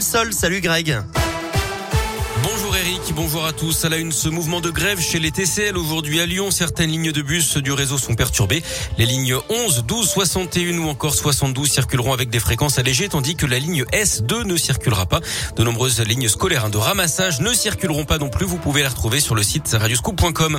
Sol. Salut Greg. Bonjour à tous. À la une, ce mouvement de grève chez les TCL aujourd'hui à Lyon. Certaines lignes de bus du réseau sont perturbées. Les lignes 11, 12, 61 ou encore 72 circuleront avec des fréquences allégées, tandis que la ligne S2 ne circulera pas. De nombreuses lignes scolaires de ramassage ne circuleront pas non plus. Vous pouvez les retrouver sur le site radioscoop.com.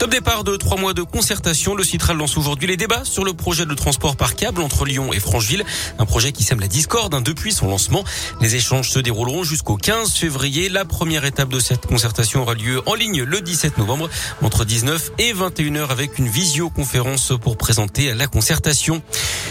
Top départ de trois mois de concertation. Le Citral lance aujourd'hui les débats sur le projet de transport par câble entre Lyon et Francheville. Un projet qui sème la discorde hein, depuis son lancement. Les échanges se dérouleront jusqu'au 15 février. La première étape de cette concertation aura lieu en ligne le 17 novembre entre 19 et 21 h avec une visioconférence pour présenter la concertation.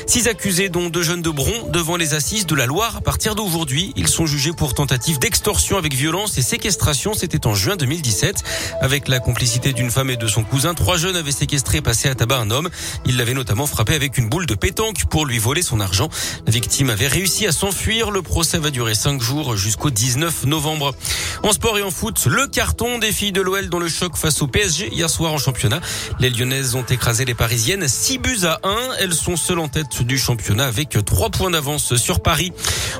Six accusés, dont deux jeunes de Bron, devant les assises de la Loire. À partir d'aujourd'hui, ils sont jugés pour tentative d'extorsion avec violence et séquestration. C'était en juin 2017. Avec la complicité d'une femme et de son cousin, trois jeunes avaient séquestré et passé à tabac un homme. Ils l'avaient notamment frappé avec une boule de pétanque pour lui voler son argent. La victime avait réussi à s'enfuir. Le procès va durer cinq jours jusqu'au 19 novembre. En sport et en foot, le carton des filles de l'OL dans le choc face au PSG hier soir en championnat. Les Lyonnaises ont écrasé les Parisiennes 6 buts à 1. Elles sont seules en tête du championnat avec 3 points d'avance sur Paris.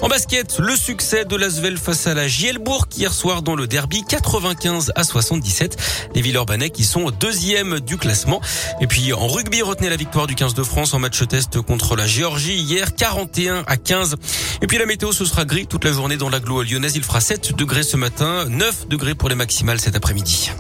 En basket, le succès de l'Asvel face à la Gielbourg hier soir dans le derby 95 à 77. Les Villeurbanais qui sont deuxième du classement. Et puis en rugby, retenez la victoire du 15 de France en match test contre la Géorgie hier 41 à 15. Et puis la météo, ce sera gris toute la journée dans l'agglo lyonnaise. Il fera 7 degrés ce matin, 9 degrés pour les maximales cet après-midi.